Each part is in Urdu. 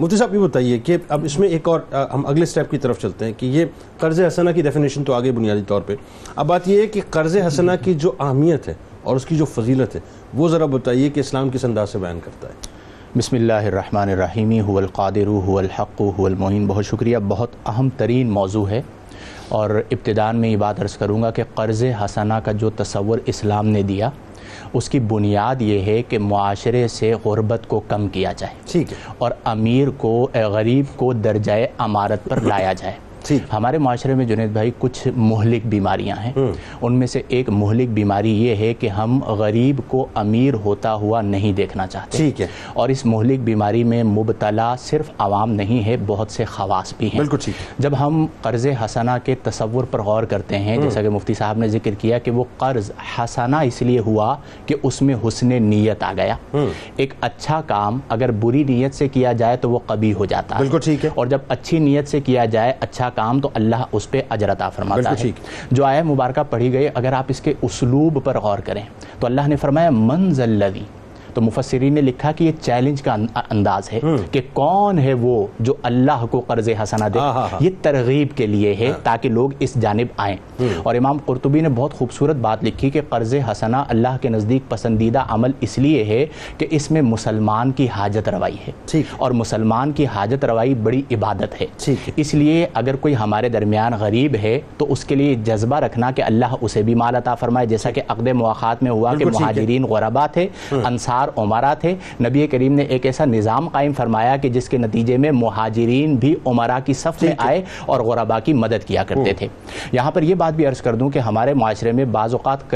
مفتی صاحب یہ بتائیے کہ اب اس میں ایک اور ہم اگلے سٹیپ کی طرف چلتے ہیں کہ یہ قرض حسنہ کی ڈیفینیشن تو آگے بنیادی طور پہ۔ اب بات یہ ہے کہ قرض حسنہ کی جو اہمیت ہے اور اس کی جو فضیلت ہے، وہ ذرا بتائیے کہ اسلام کس انداز سے بیان کرتا ہے۔ بسم اللہ الرحمن الرحیم، هو القادر، هو الحق، هو المعین بہت شکریہ، بہت اہم ترین موضوع ہے۔ اور ابتدان میں یہ بات عرض کروں گا کہ قرض حسنہ کا جو تصور اسلام نے دیا اس کی بنیاد یہ ہے کہ معاشرے سے غربت کو کم کیا جائے ٹھیک ہے۔ اور امیر کو غریب کو درجۂ امارت پر لایا جائے۔ ہمارے معاشرے میں جنید بھائی کچھ مہلک بیماریاں ہیں. ان میں سے ایک مہلک بیماری یہ ہے کہ ہم غریب کو امیر ہوتا ہوا نہیں دیکھنا چاہتے. ہے. اور اس مہلک بیماری میں مبتلا صرف عوام نہیں ہے بہت سے خواص بھی ہیں. جب ہم قرض حسنہ کے تصور پر غور کرتے ہیں جیسا کہ مفتی صاحب نے ذکر کیا کہ وہ قرض حسنہ اس لیے ہوا کہ اس میں حسن نیت آ گیا. ایک اچھا کام اگر بری نیت سے کیا جائے تو وہ قبی ہو جاتا. ہے. اور جب اچھی نیت سے کیا جائے اچھا کام تو اللہ اس پہ عطا فرماتا ہے۔ جو آئے مبارکہ پڑھی گئی اگر آپ اس کے اسلوب پر غور کریں تو اللہ نے فرمایا منزل تو مفسرین نے لکھا کہ یہ چیلنج کا انداز ہے کہ کون ہے وہ جو اللہ کو قرض حسنہ دے۔ یہ ترغیب کے لیے ہے تاکہ لوگ اس جانب آئیں۔ اور امام قرطبی نے بہت خوبصورت بات لکھی کہ قرض حسنہ اللہ کے نزدیک پسندیدہ عمل اس لیے ہے کہ اس میں مسلمان کی حاجت روائی ہے۔ اور مسلمان کی حاجت روائی بڑی عبادت ہے۔ اس لیے اگر کوئی ہمارے درمیان غریب ہے تو اس کے لیے جذبہ رکھنا کہ اللہ اسے بھی مال عطا فرمائے۔ جیسا کہ عقد مواقعات میں ہوا کہ مہاجرین غربا تھے انصار عمرہ تھے۔ نبی کریم نے ایک ایسا نظام قائم فرمایا کہ جس کے نتیجے میں مہاجرین بھی عمرہ کی صف میں آئے اور غربا کی مدد کیا کرتے تھے۔ یہاں پر یہ بات بھی عرض کر دوں کہ ہمارے معاشرے میں بعض اوقات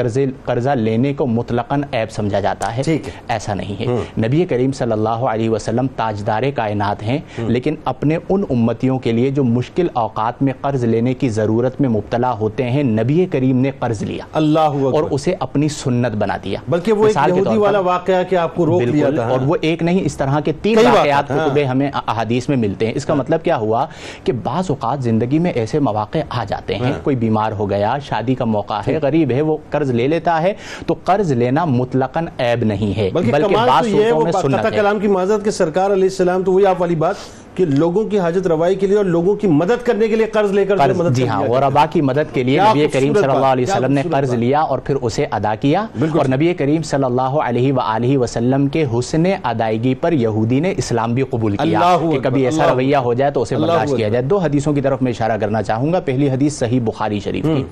قرضہ لینے کو مطلقاً عیب سمجھا جاتا ہے۔ ایسا نہیں ہے۔ نبی کریم صلی اللہ علیہ وسلم تاجدار کائنات ہیں لیکن اپنے ان امتیوں کے لیے جو مشکل اوقات میں قرض لینے کی ضرورت میں مبتلا ہوتے ہیں نبی کریم نے قرض لیا اللہ اور اسے اپنی سنت بنا دیا۔ بلکہ وہ ایک والا واقعہ کہ آپ کو روک لیا تھا۔ اور وہ ایک نہیں اس طرح کے تین واقعات کتبے ہاں۔ ہمیں احادیث میں ملتے ہیں۔ اس کا ہاں۔ مطلب کیا ہوا کہ بعض اوقات زندگی میں ایسے مواقع آ جاتے ہیں۔ ہاں۔ کوئی بیمار ہو گیا شادی کا موقع ہے غریب ہے وہ قرض لے لیتا ہے تو قرض لینا مطلقاً عیب نہیں ہے۔ بلکہ بعض صورتوں میں سنت ہے کلام کی معذرت کہ سرکار علیہ السلام تو وہی آپ والی بات کہ لوگوں کی حاجت روائی کے لیے اور لوگوں کی مدد کرنے کے لیے قرض لے کر مدد جی ہاں غربا کی مدد کے لیے نبی کریم صلی اللہ علیہ وسلم نے قرض لیا اور پھر اسے ادا کیا۔ اور نبی کریم صلی اللہ علیہ وآلہ وسلم کے حسن ادائیگی پر یہودی نے اسلام بھی قبول کیا۔ کہ کبھی ایسا رویہ ہو جائے تو اسے برداشت کیا جائے۔ دو حدیثوں کی طرف میں اشارہ کرنا چاہوں گا۔ پہلی حدیث صحیح بخاری شریف کی۔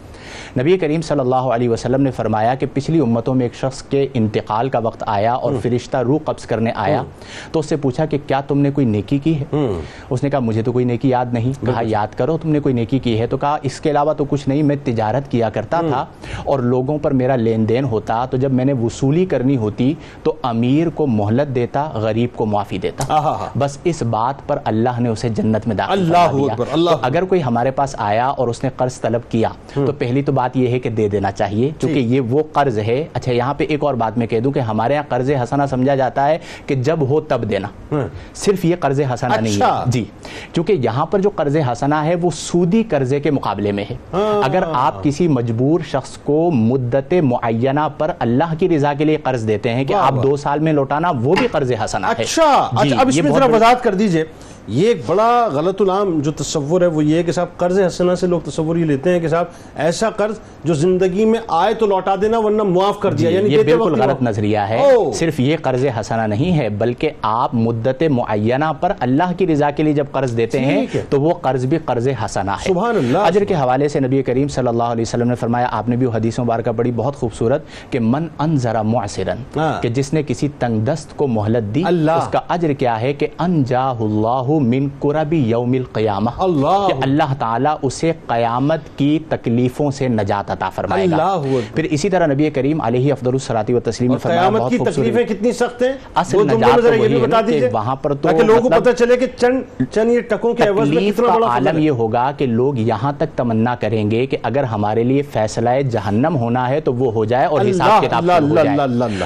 نبی کریم صلی اللہ علیہ وسلم نے فرمایا کہ پچھلی امتوں میں ایک شخص کے انتقال کا وقت آیا اور فرشتہ روح قبض کرنے آیا تو اس سے پوچھا کہ کیا تم نے کوئی نیکی کی ہے؟ اس نے کہا مجھے تو کوئی نیکی یاد نہیں۔ کہا یاد کرو تم نے کوئی نیکی کی ہے۔ تو کہا اس کے علاوہ تو کچھ نہیں میں تجارت کیا کرتا تھا اور لوگوں پر میرا لین دین ہوتا۔ تو جب میں نے وصولی کرنی ہوتی تو امیر کو مہلت دیتا غریب کو معافی دیتا۔ بس اس بات پر اللہ نے اسے جنت میں داخل دیا۔ اگر کوئی ہمارے پاس آیا اور اس نے قرض طلب کیا تو پہلی تو بات یہ ہے کہ دے دینا چاہیے چونکہ یہ وہ قرض ہے۔ اچھا یہاں پہ ایک اور بات میں کہہ دوں کہ ہمارے یہاں قرض حسنہ سمجھا جاتا ہے کہ جب ہو تب دینا۔ صرف یہ قرض حسنہ نہیں ہے۔ جی کیونکہ یہاں پر جو قرض حسنہ ہے وہ سودی قرضے کے مقابلے میں ہے۔ اگر آپ کسی مجبور شخص کو مدت معینہ پر اللہ کی رضا کے لیے قرض دیتے ہیں کہ آپ دو سال میں لوٹانا وہ بھی قرض حسنہ ہے۔ اچھا اب اس میں ذرا وضاحت کر دیجیے۔ یہ ایک بڑا غلط العام جو تصور ہے وہ یہ ہے کہ صاحب قرض حسنہ سے لوگ تصور یہ لیتے ہیں کہ صاحب ایسا قرض جو زندگی میں آئے تو لوٹا دینا ورنہ معاف کر دیا جی، یعنی یہ بالکل غلط نظریہ ہے۔ صرف یہ قرض حسنہ نہیں ہے بلکہ آپ مدت معینہ پر اللہ کی رضا کے لیے جب قرض دیتے ہیں تو وہ قرض بھی قرض حسنہ ہے۔ سبحان اللہ۔ عجر کے حوالے سے نبی کریم صلی اللہ علیہ وسلم نے فرمایا آپ نے بھی حدیث مبارکہ پڑھی بہت خوبصورت کہ من انذر معصرن ہاں۔ کہ جس نے کسی تنگ دست کو مہلت دی اس کا عجر کیا ہے کہ انجاہ اللہ من قرب یوم القیامہ. اللہ. کہ اللہ تعالیٰ اسے قیامت کی تکلیفوں سے نجات عطا فرمائے گا. پھر اسی طرح نبی کریم علیہ افضل الصلاۃ و تسلیم نے فرمایا قیامت کی تکلیفیں کتنی سخت ہیں؟ اصل نجات تو وہی ہے کہ وہاں پر تو تاکہ لوگوں کو مطلب پتہ چلے کہ چند چند یہ ٹکوں کے عوض میں کتنا بڑا عالم یہ ہوگا کہ لوگ یہاں تک تمنا کریں گے کہ اگر ہمارے لیے فیصلہ جہنم ہونا ہے تو وہ ہو جائے اور حساب کتاب ہو جائے۔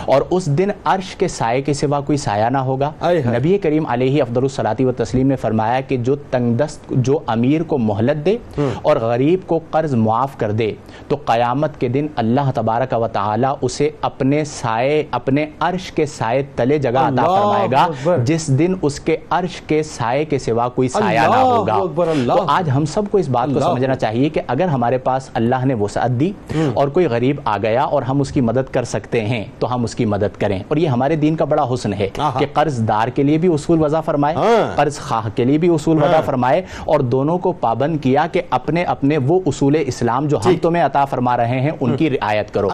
اور اس دن عرش کے سائے کے سوا کوئی سایہ نہ ہوگا۔ نبی کریم علیہ افضل الصلاۃ و تسلیم کریم نے فرمایا کہ جو تنگ دست جو امیر کو مہلت دے اور غریب کو قرض معاف کر دے تو قیامت کے دن اللہ تبارک و تعالی اسے اپنے سائے اپنے عرش کے سائے تلے جگہ عطا فرمائے گا۔ جس دن اس کے عرش کے سائے کے سوا کوئی سایہ نہ ہوگا تو آج ہم سب کو اس بات کو سمجھنا چاہیے کہ اگر ہمارے پاس اللہ نے وسعت دی اور کوئی غریب آ گیا اور ہم اس کی مدد کر سکتے ہیں تو ہم اس کی مدد کریں اور یہ ہمارے دین کا بڑا حسن ہے۔ کہ قرض دار کے لیے بھی اصول وضع فرمائے ہاں۔ قرض خواہ کے لیے بھی اصول وضع فرمائے اور دونوں کو پابند کیا کہ اپنے اپنے وہ اصول اسلام جو ہم تمہیں عطا فرما رہے ہیں ان کی رعایت کرو۔